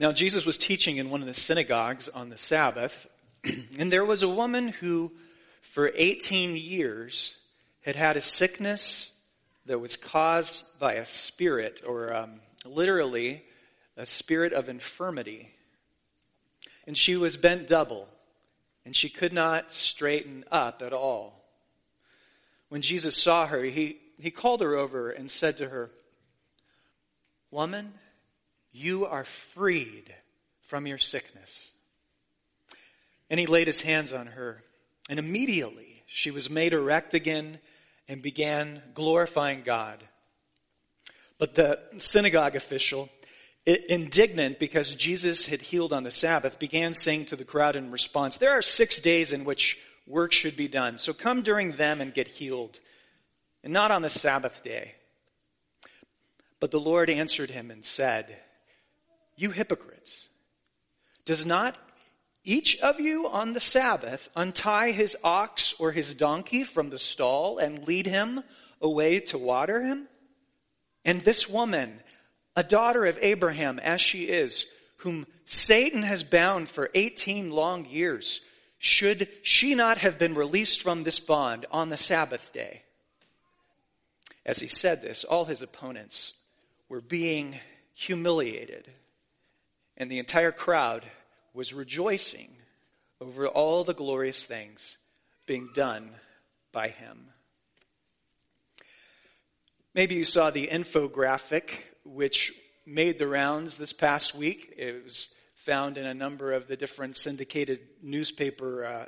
Now, Jesus was teaching in one of the synagogues on the Sabbath, and there was a woman who, for 18 years, had had a sickness that was caused by a spirit, or um, literally, a spirit of infirmity. And she was bent double, and she could not straighten up at all. When Jesus saw her, he, he called her over and said to her, Woman, you are freed from your sickness. And he laid his hands on her, and immediately she was made erect again and began glorifying God. But the synagogue official, indignant because Jesus had healed on the Sabbath, began saying to the crowd in response, There are six days in which work should be done, so come during them and get healed, and not on the Sabbath day. But the Lord answered him and said, you hypocrites, does not each of you on the Sabbath untie his ox or his donkey from the stall and lead him away to water him? And this woman, a daughter of Abraham as she is, whom Satan has bound for 18 long years, should she not have been released from this bond on the Sabbath day? As he said this, all his opponents were being humiliated and the entire crowd was rejoicing over all the glorious things being done by him. Maybe you saw the infographic which made the rounds this past week. It was found in a number of the different syndicated newspaper, uh,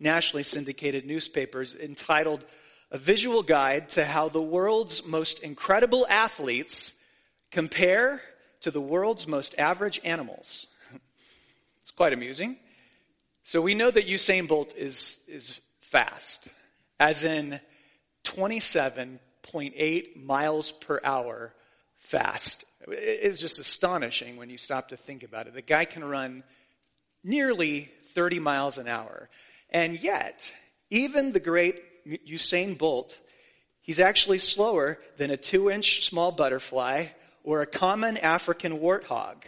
nationally syndicated newspapers, entitled A Visual Guide to How the World's Most Incredible Athletes Compare to the world's most average animals. it's quite amusing. So we know that Usain Bolt is, is fast, as in 27.8 miles per hour fast. It is just astonishing when you stop to think about it. The guy can run nearly 30 miles an hour. And yet, even the great Usain Bolt, he's actually slower than a two inch small butterfly or a common African warthog.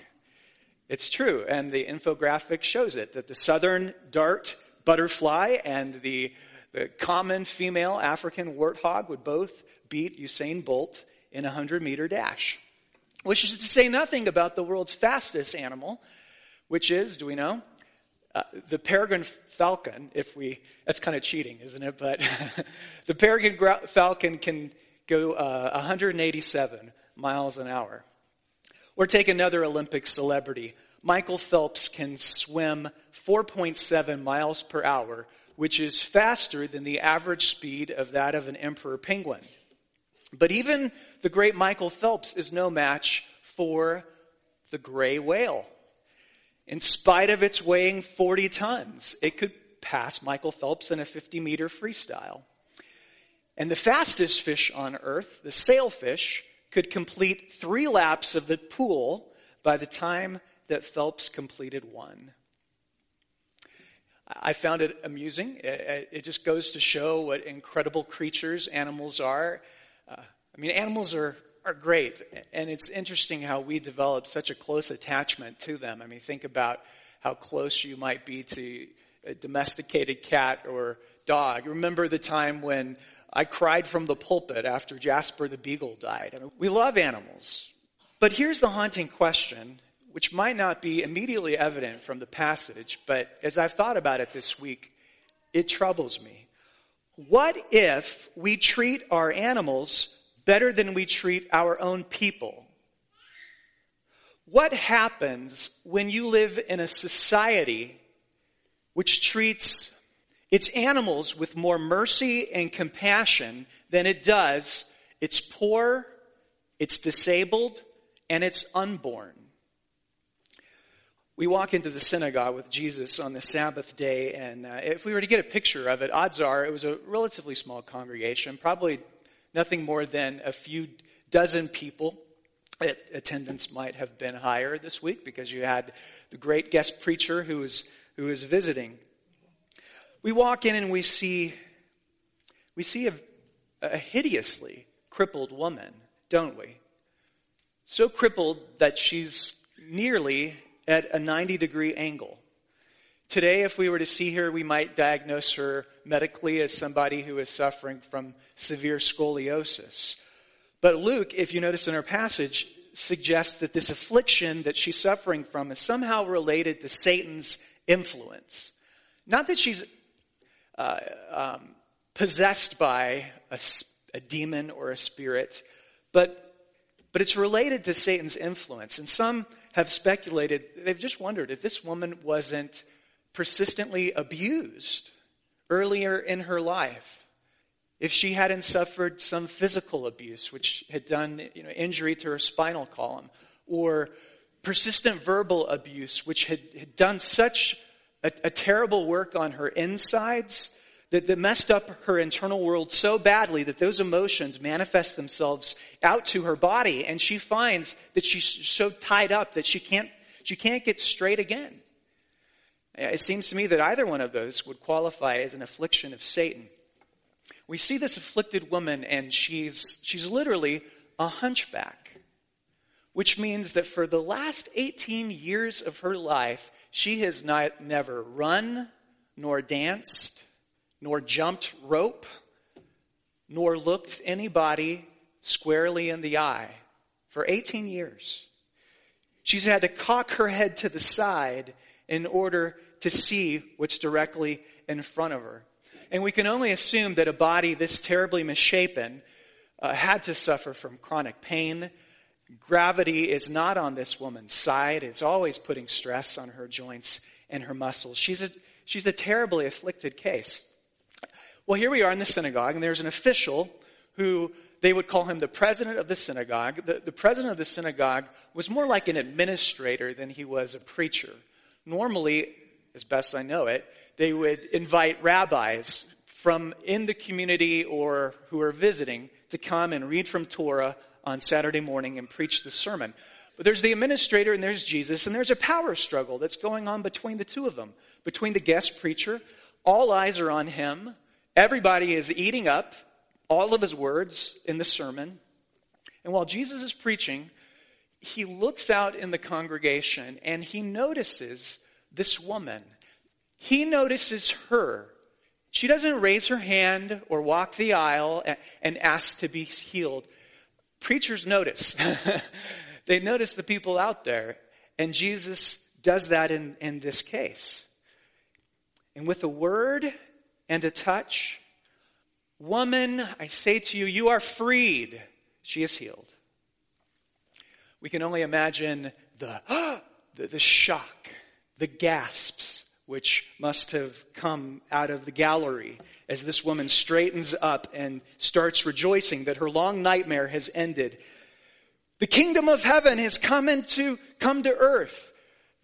It's true, and the infographic shows it that the southern dart butterfly and the, the common female African warthog would both beat Usain Bolt in a 100 meter dash. Which is to say nothing about the world's fastest animal, which is, do we know? Uh, the peregrine falcon, if we, that's kind of cheating, isn't it? But the peregrine falcon can go uh, 187 miles an hour. Or take another Olympic celebrity. Michael Phelps can swim 4.7 miles per hour, which is faster than the average speed of that of an emperor penguin. But even the great Michael Phelps is no match for the gray whale. In spite of its weighing 40 tons, it could pass Michael Phelps in a 50 meter freestyle. And the fastest fish on earth, the sailfish, could complete three laps of the pool by the time that Phelps completed one. I found it amusing. It just goes to show what incredible creatures animals are. Uh, I mean, animals are, are great, and it's interesting how we develop such a close attachment to them. I mean, think about how close you might be to a domesticated cat or dog. Remember the time when I cried from the pulpit after Jasper the Beagle died. I mean, we love animals. But here's the haunting question, which might not be immediately evident from the passage, but as I've thought about it this week, it troubles me. What if we treat our animals better than we treat our own people? What happens when you live in a society which treats its animals with more mercy and compassion than it does its poor, its disabled, and its unborn. We walk into the synagogue with Jesus on the Sabbath day, and uh, if we were to get a picture of it, odds are it was a relatively small congregation, probably nothing more than a few dozen people. Attendance might have been higher this week because you had the great guest preacher who was, who was visiting. We walk in and we see, we see a, a hideously crippled woman, don't we? So crippled that she's nearly at a 90 degree angle. Today, if we were to see her, we might diagnose her medically as somebody who is suffering from severe scoliosis. But Luke, if you notice in our passage, suggests that this affliction that she's suffering from is somehow related to Satan's influence. Not that she's uh, um, possessed by a, a demon or a spirit, but, but it's related to Satan's influence. And some have speculated, they've just wondered if this woman wasn't persistently abused earlier in her life. If she hadn't suffered some physical abuse, which had done you know, injury to her spinal column, or persistent verbal abuse, which had, had done such a, a, terrible work on her insides that, that messed up her internal world so badly that those emotions manifest themselves out to her body, and she finds that she's so tied up that she can't, she can't get straight again. It seems to me that either one of those would qualify as an affliction of Satan. We see this afflicted woman, and she's, she's literally a hunchback, which means that for the last 18 years of her life, she has not, never run, nor danced, nor jumped rope, nor looked anybody squarely in the eye for 18 years. She's had to cock her head to the side in order to see what's directly in front of her. And we can only assume that a body this terribly misshapen uh, had to suffer from chronic pain. Gravity is not on this woman's side. It's always putting stress on her joints and her muscles. She's a, she's a terribly afflicted case. Well, here we are in the synagogue, and there's an official who they would call him the president of the synagogue. The, the president of the synagogue was more like an administrator than he was a preacher. Normally, as best I know it, they would invite rabbis from in the community or who are visiting to come and read from Torah on Saturday morning and preach the sermon. But there's the administrator and there's Jesus, and there's a power struggle that's going on between the two of them, between the guest preacher. All eyes are on him. Everybody is eating up all of his words in the sermon. And while Jesus is preaching, he looks out in the congregation and he notices this woman. He notices her. She doesn't raise her hand or walk the aisle and ask to be healed. Preachers notice. they notice the people out there. And Jesus does that in, in this case. And with a word and a touch, woman, I say to you, you are freed. She is healed. We can only imagine the, the, the shock the gasps which must have come out of the gallery as this woman straightens up and starts rejoicing that her long nightmare has ended. The kingdom of heaven has come into, come to earth.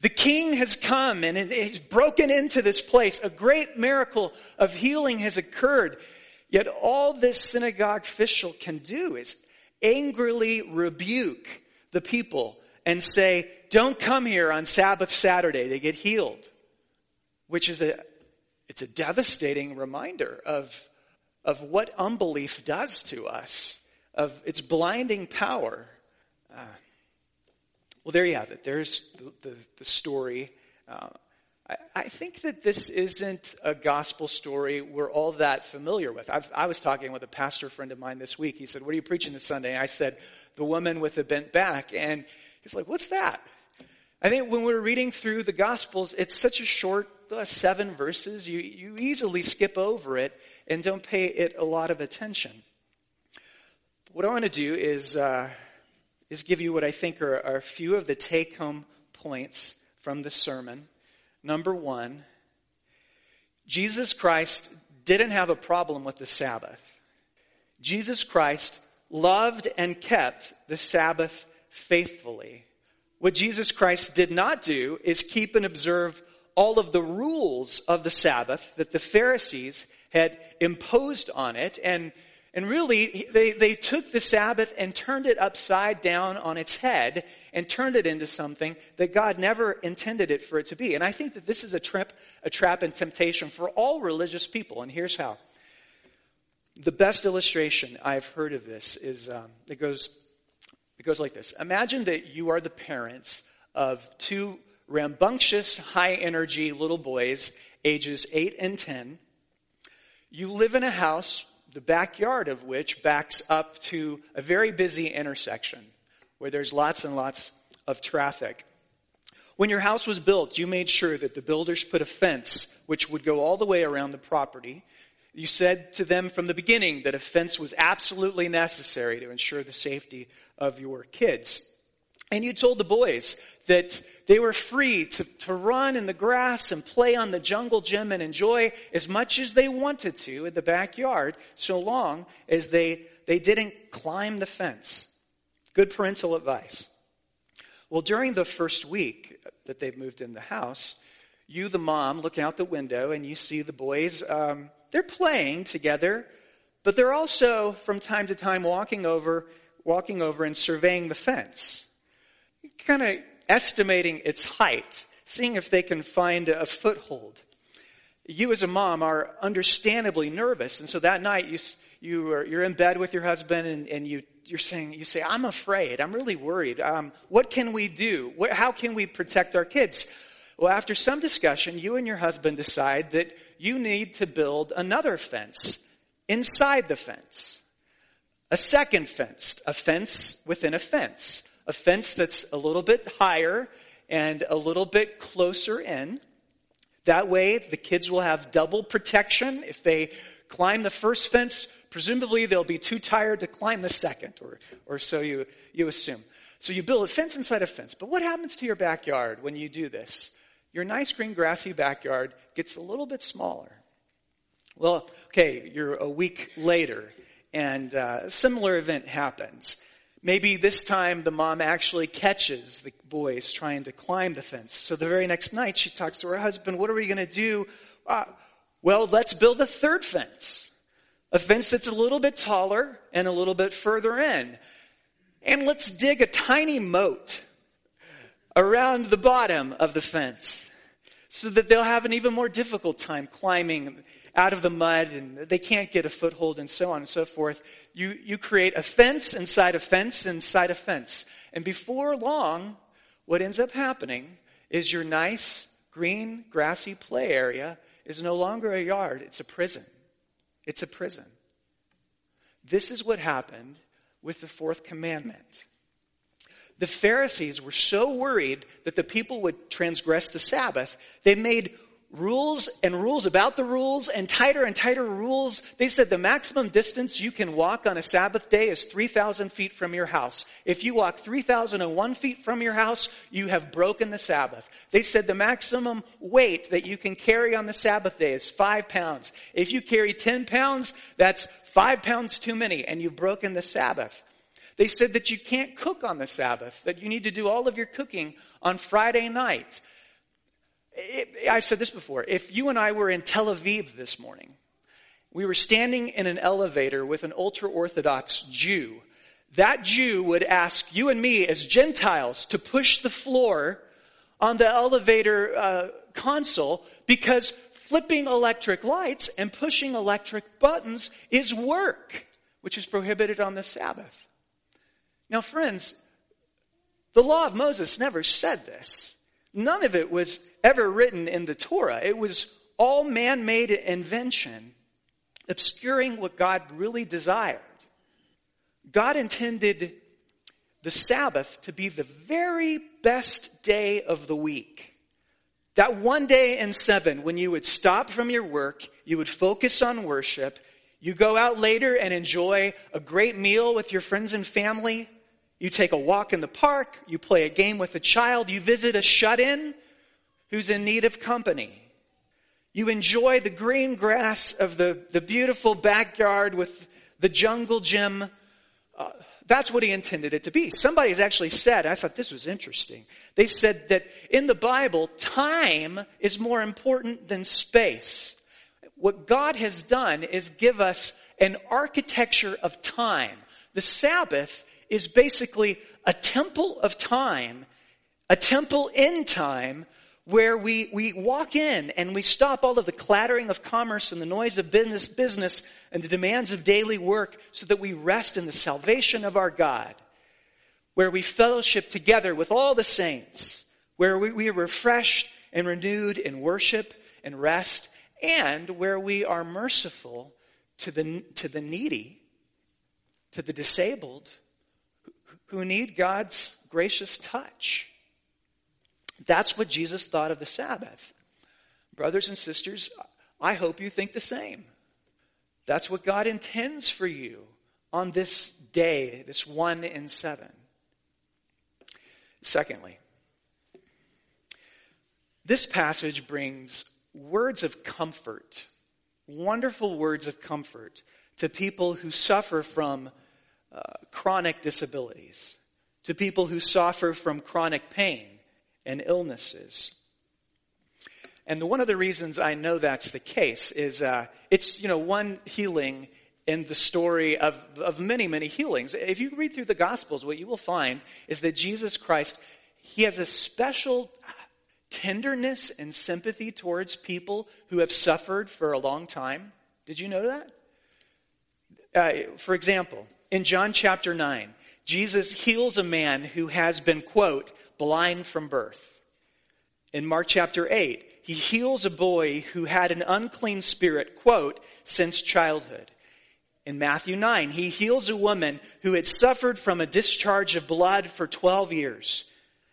The king has come and he's broken into this place. A great miracle of healing has occurred. Yet all this synagogue official can do is angrily rebuke the people and say, don't come here on Sabbath Saturday to get healed, which is a, it's a devastating reminder of, of what unbelief does to us, of its blinding power. Uh, well, there you have it. There's the, the, the story. Uh, I, think that this isn't a gospel story we're all that familiar with. I've, i was talking with a pastor friend of mine this week. He said, What are you preaching this Sunday? And I said, The woman with the bent back. And he's like, What's that? I think when we're reading through the Gospels, it's such a short uh, seven verses, you, you easily skip over it and don't pay it a lot of attention. What I want to do is, uh, is give you what I think are, are a few of the take home points from the sermon. Number one, Jesus Christ didn't have a problem with the Sabbath. Jesus Christ loved and kept the Sabbath faithfully. What Jesus Christ did not do is keep and observe all of the rules of the Sabbath that the Pharisees had imposed on it. And, and really, they, they took the Sabbath and turned it upside down on its head and turned it into something that God never intended it for it to be. And I think that this is a trip, a trap and temptation for all religious people. And here's how. The best illustration I've heard of this is um, it goes it goes like this Imagine that you are the parents of two rambunctious, high energy little boys, ages 8 and 10. You live in a house, the backyard of which backs up to a very busy intersection where there's lots and lots of traffic. When your house was built, you made sure that the builders put a fence which would go all the way around the property. You said to them from the beginning that a fence was absolutely necessary to ensure the safety of your kids. And you told the boys that they were free to, to run in the grass and play on the jungle gym and enjoy as much as they wanted to in the backyard, so long as they, they didn't climb the fence. Good parental advice. Well, during the first week that they've moved in the house, you, the mom, look out the window and you see the boys. Um, they're playing together, but they're also, from time to time, walking over, walking over and surveying the fence kind of estimating its height, seeing if they can find a foothold. You, as a mom, are understandably nervous, and so that night you, you are, you're in bed with your husband, and, and you, you're saying, you say, I'm afraid, I'm really worried. Um, what can we do? What, how can we protect our kids? Well, after some discussion, you and your husband decide that you need to build another fence inside the fence. A second fence, a fence within a fence a fence that's a little bit higher and a little bit closer in. That way, the kids will have double protection. If they climb the first fence, presumably they'll be too tired to climb the second, or, or so you, you assume. So you build a fence inside a fence. But what happens to your backyard when you do this? Your nice green grassy backyard gets a little bit smaller. Well, okay, you're a week later, and uh, a similar event happens. Maybe this time the mom actually catches the boys trying to climb the fence. So the very next night she talks to her husband, what are we going to do? Uh, well, let's build a third fence. A fence that's a little bit taller and a little bit further in. And let's dig a tiny moat around the bottom of the fence so that they'll have an even more difficult time climbing out of the mud and they can't get a foothold and so on and so forth you, you create a fence inside a fence inside a fence. And before long, what ends up happening is your nice, green, grassy play area is no longer a yard, it's a prison. It's a prison. This is what happened with the fourth commandment. The Pharisees were so worried that the people would transgress the Sabbath, they made rules and rules about the rules and tighter and tighter rules. They said the maximum distance you can walk on a Sabbath day is 3,000 feet from your house. If you walk 3,001 feet from your house, you have broken the Sabbath. They said the maximum weight that you can carry on the Sabbath day is five pounds. If you carry 10 pounds, that's five pounds too many and you've broken the Sabbath. They said that you can't cook on the Sabbath, that you need to do all of your cooking on Friday night. It, I've said this before. If you and I were in Tel Aviv this morning, we were standing in an elevator with an ultra Orthodox Jew, that Jew would ask you and me as Gentiles to push the floor on the elevator uh, console because flipping electric lights and pushing electric buttons is work, which is prohibited on the Sabbath. Now, friends, the law of Moses never said this. None of it was ever written in the Torah. It was all man made invention, obscuring what God really desired. God intended the Sabbath to be the very best day of the week. That one day in seven when you would stop from your work, you would focus on worship, you go out later and enjoy a great meal with your friends and family, you take a walk in the park, you play a game with a child, you visit a shut in, who's in need of company. You enjoy the green grass of the, the beautiful backyard with the jungle gym. Uh, that's what he intended it to be. Somebody has actually said, I thought this was interesting. They said that in the Bible, time is more important than space. What God has done is give us an architecture of time. The Sabbath is basically a temple of time, a temple in time where we, we walk in and we stop all of the clattering of commerce and the noise of business, business and the demands of daily work so that we rest in the salvation of our God, where we fellowship together with all the saints, where we, we are refreshed and renewed in worship and rest, and where we are merciful to the, to the needy, to the disabled, who need God's gracious touch. That's what Jesus thought of the Sabbath. Brothers and sisters, I hope you think the same. That's what God intends for you on this day, this one in seven. Secondly, this passage brings words of comfort, wonderful words of comfort to people who suffer from uh, chronic disabilities, to people who suffer from chronic pain and illnesses. And the, one of the reasons I know that's the case is uh, it's, you know, one healing in the story of, of many, many healings. If you read through the Gospels, what you will find is that Jesus Christ, he has a special tenderness and sympathy towards people who have suffered for a long time. Did you know that? Uh, for example, in John chapter 9, Jesus heals a man who has been, quote, blind from birth. In Mark chapter 8, he heals a boy who had an unclean spirit, quote, since childhood. In Matthew 9, he heals a woman who had suffered from a discharge of blood for 12 years.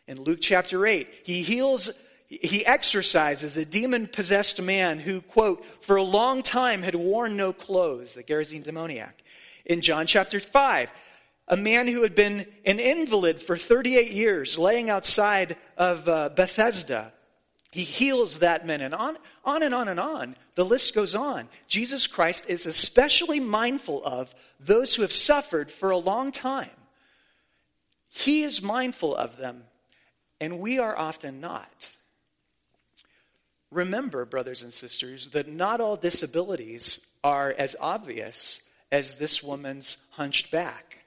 In Luke chapter 8, he heals, he exorcises a demon possessed man who, quote, for a long time had worn no clothes, the Gerasene demoniac. In John chapter 5, a man who had been an invalid for 38 years, laying outside of uh, Bethesda, he heals that man, and on, on and on and on. The list goes on. Jesus Christ is especially mindful of those who have suffered for a long time. He is mindful of them, and we are often not. Remember, brothers and sisters, that not all disabilities are as obvious as this woman's hunched back.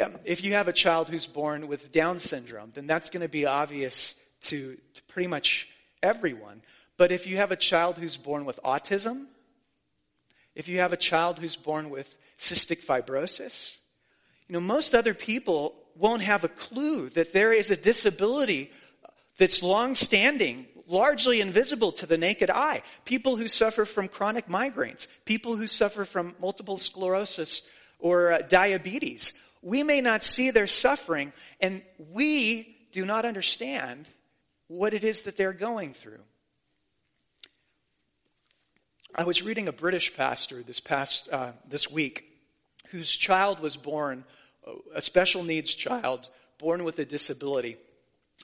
Um, if you have a child who's born with Down syndrome, then that's going to be obvious to, to pretty much everyone. But if you have a child who's born with autism, if you have a child who's born with cystic fibrosis, you know, most other people won't have a clue that there is a disability that's long standing, largely invisible to the naked eye. People who suffer from chronic migraines, people who suffer from multiple sclerosis or uh, diabetes. We may not see their suffering, and we do not understand what it is that they're going through. I was reading a British pastor this past uh, this week, whose child was born, a special needs child, born with a disability,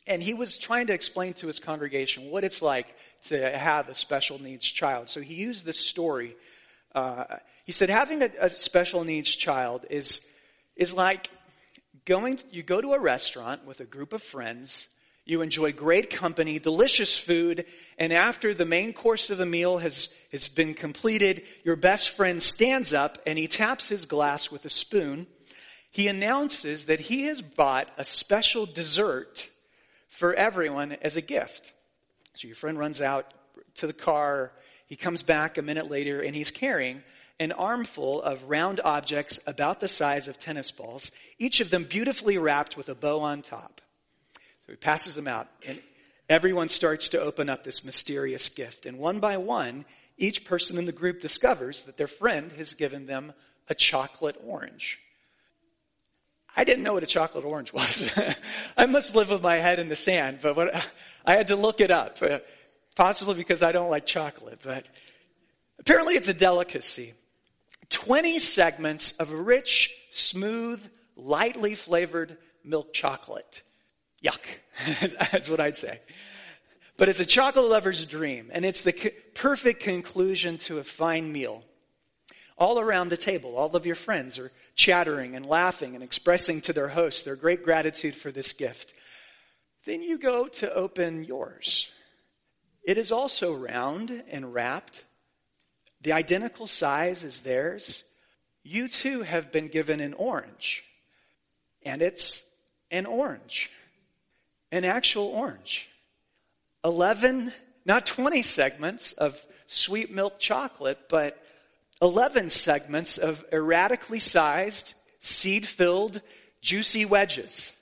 and he was trying to explain to his congregation what it's like to have a special needs child. So he used this story. Uh, he said, having a, a special needs child is is like going. To, you go to a restaurant with a group of friends you enjoy great company, delicious food, and after the main course of the meal has, has been completed, your best friend stands up and he taps his glass with a spoon. He announces that he has bought a special dessert for everyone as a gift. So your friend runs out to the car. He comes back a minute later and he's carrying an armful of round objects about the size of tennis balls, each of them beautifully wrapped with a bow on top. So he passes them out, and everyone starts to open up this mysterious gift. And one by one, each person in the group discovers that their friend has given them a chocolate orange. I didn't know what a chocolate orange was. I must live with my head in the sand, but what, I had to look it up, uh, possibly because I don't like chocolate, but apparently it's a delicacy. 20 segments of rich, smooth, lightly flavored milk chocolate. Yuck. That's what I'd say. But it's a chocolate lover's dream, and it's the perfect conclusion to a fine meal. All around the table, all of your friends are chattering and laughing and expressing to their host their great gratitude for this gift. Then you go to open yours. It is also round and wrapped, the identical size as theirs. You too have been given an orange, and it's an orange an actual orange. 11, not 20 segments of sweet milk chocolate, but 11 segments of erratically sized, seed filled, juicy wedges.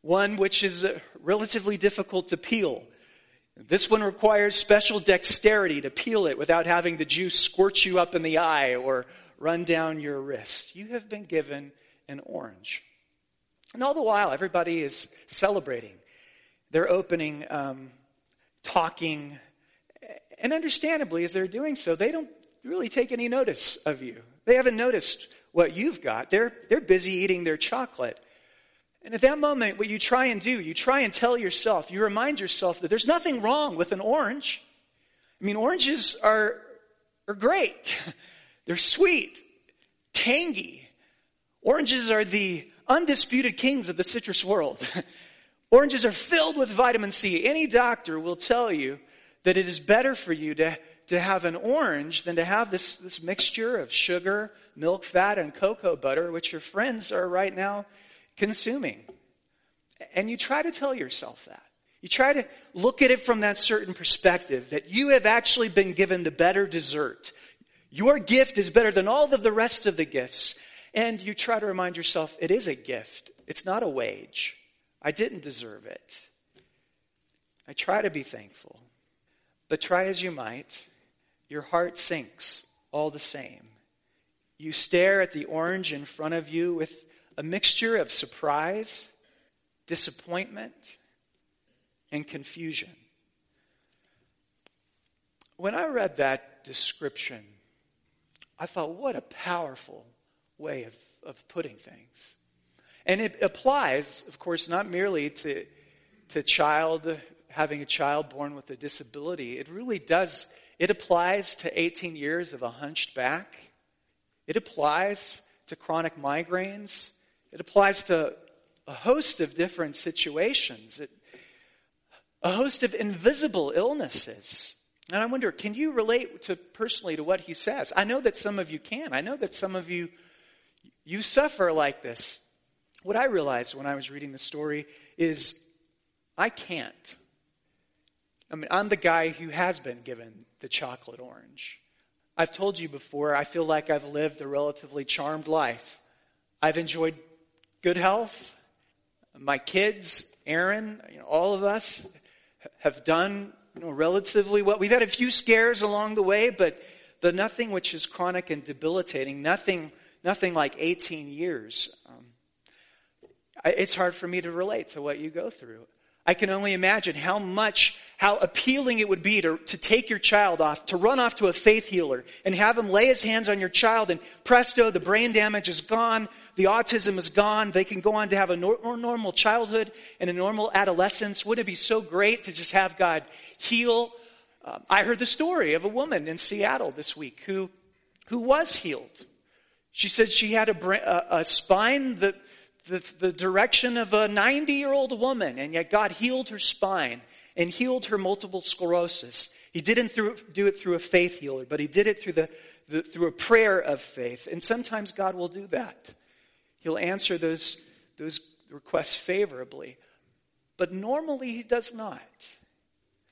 one which is uh, relatively difficult to peel. This one requires special dexterity to peel it without having the juice squirt you up in the eye or run down your wrist. You have been given an orange. And all the while, everybody is celebrating. They're opening, um, talking, and understandably, as they're doing so, they don't really take any notice of you. They haven't noticed what you've got. They're, they're busy eating their chocolate. And at that moment, what you try and do, you try and tell yourself, you remind yourself that there's nothing wrong with an orange. I mean, oranges are, are great. They're sweet, tangy. Oranges are the undisputed kings of the citrus world. Oranges are filled with vitamin C. Any doctor will tell you that it is better for you to, to have an orange than to have this, this mixture of sugar, milk, fat, and cocoa butter, which your friends are right now consuming. And you try to tell yourself that. You try to look at it from that certain perspective that you have actually been given the better dessert. Your gift is better than all of the rest of the gifts. And you try to remind yourself it is a gift, it's not a wage. I didn't deserve it. I try to be thankful. But try as you might, your heart sinks all the same. You stare at the orange in front of you with a mixture of surprise, disappointment, and confusion. When I read that description, I thought, what a powerful way of, of putting things. And it applies, of course, not merely to, to child, having a child born with a disability. It really does, it applies to 18 years of a hunched back. It applies to chronic migraines. It applies to a host of different situations, it, a host of invisible illnesses. And I wonder, can you relate to personally to what he says? I know that some of you can. I know that some of you you suffer like this. What I realized when I was reading the story is I can't. I mean, I'm the guy who has been given the chocolate orange. I've told you before, I feel like I've lived a relatively charmed life. I've enjoyed good health. My kids, Aaron, you know, all of us have done you know, relatively well. We've had a few scares along the way, but, but nothing which is chronic and debilitating, nothing nothing like 18 years. Um, it's hard for me to relate to what you go through. I can only imagine how much, how appealing it would be to, to take your child off, to run off to a faith healer and have him lay his hands on your child and presto, the brain damage is gone, the autism is gone, they can go on to have a nor- normal childhood and a normal adolescence. Wouldn't it be so great to just have God heal? Um, I heard the story of a woman in Seattle this week who, who was healed she said she had a, a, spine the, the, the direction of a 90 year old woman, and yet God healed her spine and healed her multiple sclerosis. He didn't through, do it through a faith healer, but he did it through, the, the, through a prayer of faith. And sometimes God will do that. He'll answer those, those requests favorably. But normally he does not.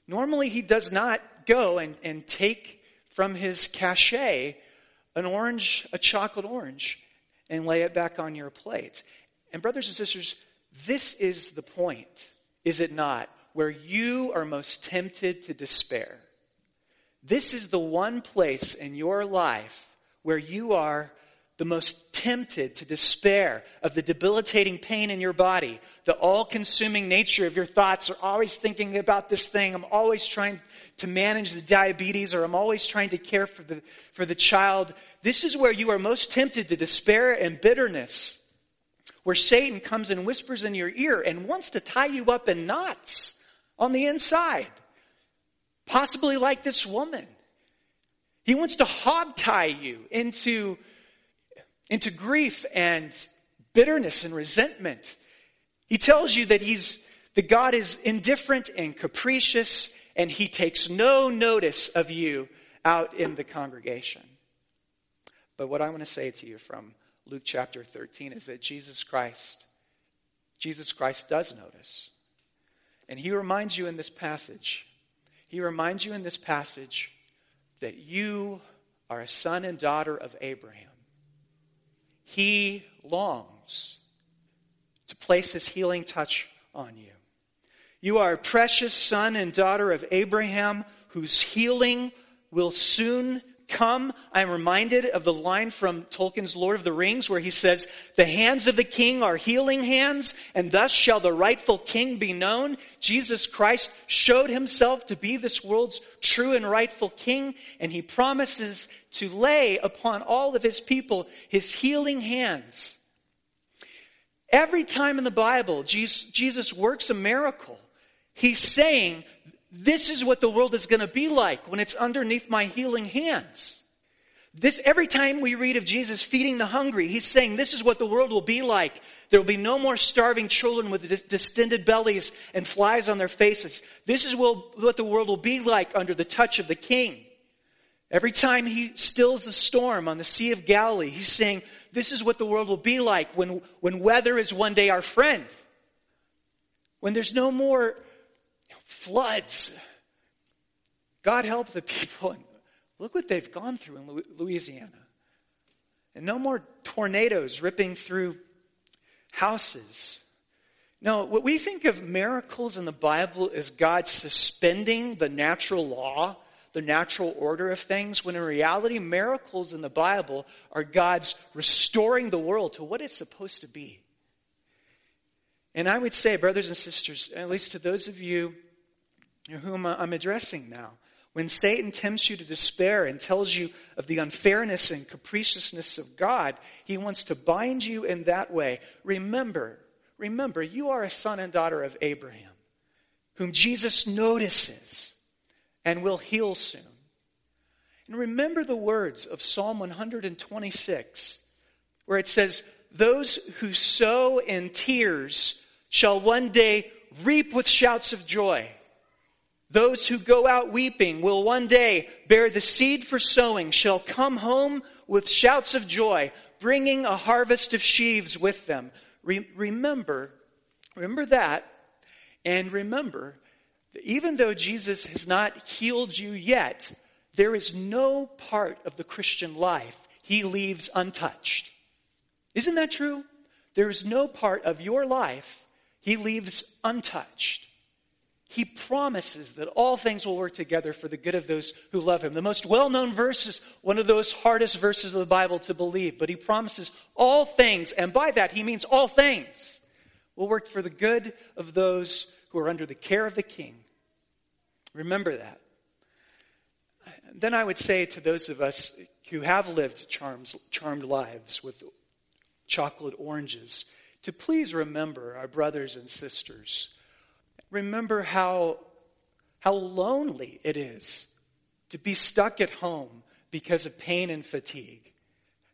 Normally he does not go and, and take from his cachet an orange, a chocolate orange, and lay it back on your plate. And, brothers and sisters, this is the point, is it not? Where you are most tempted to despair. This is the one place in your life where you are the most tempted to despair of the debilitating pain in your body, the all consuming nature of your thoughts are always thinking about this thing. I'm always trying to manage the diabetes or I'm always trying to care for the, for the child. This is where you are most tempted to despair and bitterness, where Satan comes and whispers in your ear and wants to tie you up in knots on the inside. Possibly like this woman. He wants to hog tie you into into grief and bitterness and resentment. He tells you that he's, that God is indifferent and capricious and he takes no notice of you out in the congregation. But what I want to say to you from Luke chapter 13 is that Jesus Christ, Jesus Christ does notice. And he reminds you in this passage, he reminds you in this passage that you are a son and daughter of Abraham. He longs to place his healing touch on you. You are a precious son and daughter of Abraham whose healing will soon come. I'm reminded of the line from Tolkien's Lord of the Rings where he says, The hands of the king are healing hands, and thus shall the rightful king be known. Jesus Christ showed himself to be this world's true and rightful king, and he promises to lay upon all of his people his healing hands. Every time in the Bible Jesus works a miracle, he's saying, this is what the world is going to be like when it's underneath my healing hands. This, every time we read of Jesus feeding the hungry, he's saying this is what the world will be like. There will be no more starving children with distended bellies and flies on their faces. This is what the world will be like under the touch of the king. Every time he stills the storm on the Sea of Galilee, he's saying this is what the world will be like when, when weather is one day our friend. When there's no more floods. God help the people. And look what they've gone through in Louisiana. And no more tornadoes ripping through houses. No, what we think of miracles in the Bible is God suspending the natural law, the natural order of things, when in reality, miracles in the Bible are God's restoring the world to what it's supposed to be. And I would say, brothers and sisters, at least to those of you whom I'm addressing now. When Satan tempts you to despair and tells you of the unfairness and capriciousness of God, he wants to bind you in that way. Remember, remember, you are a son and daughter of Abraham, whom Jesus notices and will heal soon. And remember the words of Psalm 126, where it says, Those who sow in tears shall one day reap with shouts of joy. Those who go out weeping will one day bear the seed for sowing, shall come home with shouts of joy, bringing a harvest of sheaves with them. Re- remember, remember that, and remember that even though Jesus has not healed you yet, there is no part of the Christian life he leaves untouched. Isn't that true? There is no part of your life he leaves untouched he promises that all things will work together for the good of those who love him. The most well known verse is one of those hardest verses of the Bible to believe, but he promises all things, and by that he means all things, will work for the good of those who are under the care of the king. Remember that. Then I would say to those of us who have lived charms, charmed lives with chocolate oranges to please remember our brothers and sisters remember how, how lonely it is to be stuck at home because of pain and fatigue.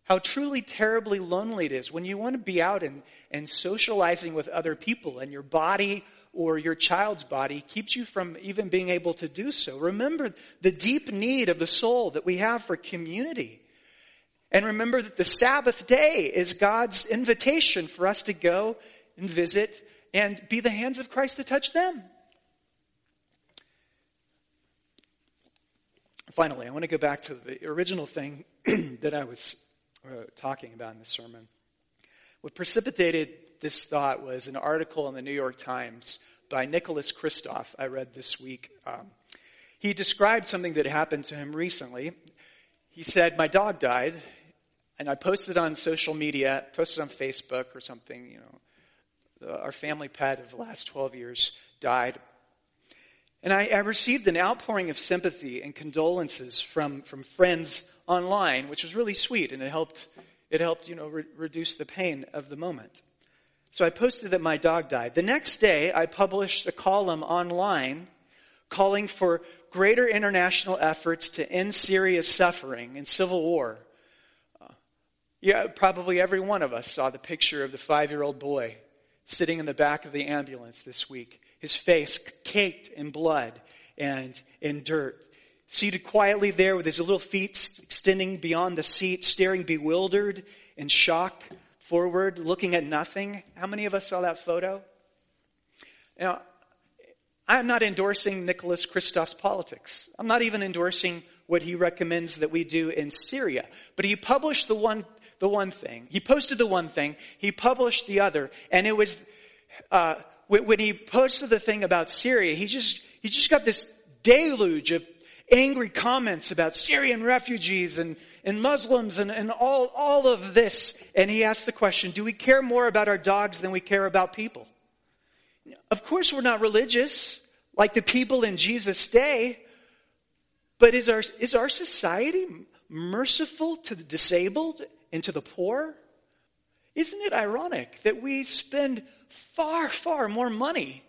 How truly terribly lonely it is when you want to be out and, and socializing with other people and your body or your child's body keeps you from even being able to do so. Remember the deep need of the soul that we have for community. And remember that the Sabbath day is God's invitation for us to go and visit and be the hands of Christ to touch them. Finally, I want to go back to the original thing that I was uh, talking about in the sermon. What precipitated this thought was an article in the New York Times by Nicholas Kristof I read this week. Um, he described something that happened to him recently. He said, My dog died, and I posted on social media, posted on Facebook or something, you know, our family pet of the last 12 years died. And I, I, received an outpouring of sympathy and condolences from, from friends online, which was really sweet, and it helped, it helped you know, re- reduce the pain of the moment. So I posted that my dog died. The next day, I published a column online calling for greater international efforts to end Syria's suffering and civil war. Uh, yeah, probably every one of us saw the picture of the five year old boy sitting in the back of the ambulance this week, his face caked in blood and in dirt. Seated quietly there with his little feet extending beyond the seat, staring bewildered in shock forward, looking at nothing. How many of us saw that photo? Now, I'm not endorsing Nicholas Kristof's politics. I'm not even endorsing what he recommends that we do in Syria. But he published the one the one thing. He posted the one thing, he published the other, and it was uh, when he posted the thing about Syria, he just, he just got this deluge of angry comments about Syrian refugees and, and Muslims and, and all, all of this. And he asked the question, do we care more about our dogs than we care about people? Of course we're not religious like the people in Jesus' day, but is our, is our society merciful to the disabled and to the poor? Isn't it ironic that we spend far, far more money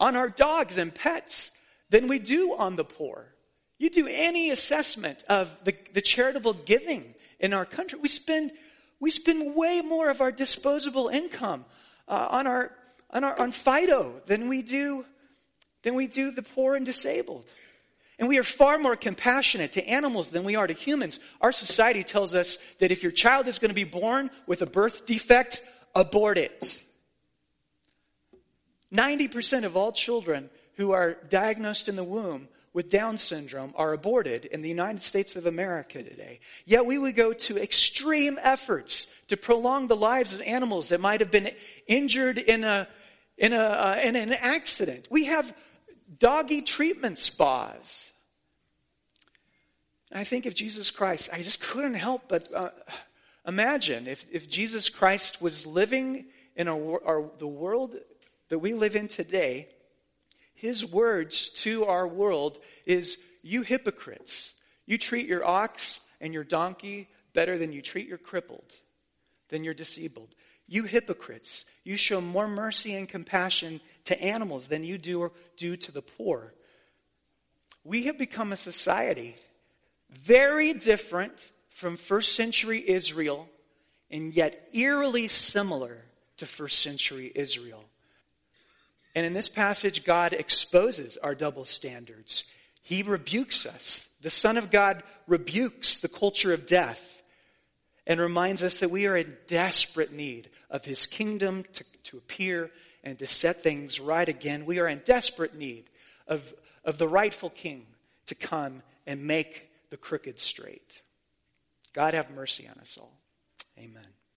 on our dogs and pets than we do on the poor? You do any assessment of the, the charitable giving in our country, we spend, we spend way more of our disposable income uh, on, our, on, our, on Fido than we, do, than we do the poor and disabled. And we are far more compassionate to animals than we are to humans. Our society tells us that if your child is going to be born with a birth defect, abort it. 90% of all children who are diagnosed in the womb with Down syndrome are aborted in the United States of America today. Yet we would go to extreme efforts to prolong the lives of animals that might have been injured in, a, in, a, uh, in an accident. We have doggy treatment spas. I think of Jesus Christ, I just couldn't help but uh, imagine if, if Jesus Christ was living in our, the world that we live in today his words to our world is, You hypocrites, you treat your ox and your donkey better than you treat your crippled, than your disabled. You hypocrites, you show more mercy and compassion to animals than you do, do to the poor. We have become a society very different from first century Israel and yet eerily similar to first century Israel. And in this passage, God exposes our double standards. He rebukes us. The Son of God rebukes the culture of death and reminds us that we are in desperate need of His kingdom to, to appear and to set things right again. We are in desperate need of, of the rightful King to come and make the crooked straight. God have mercy on us all. Amen.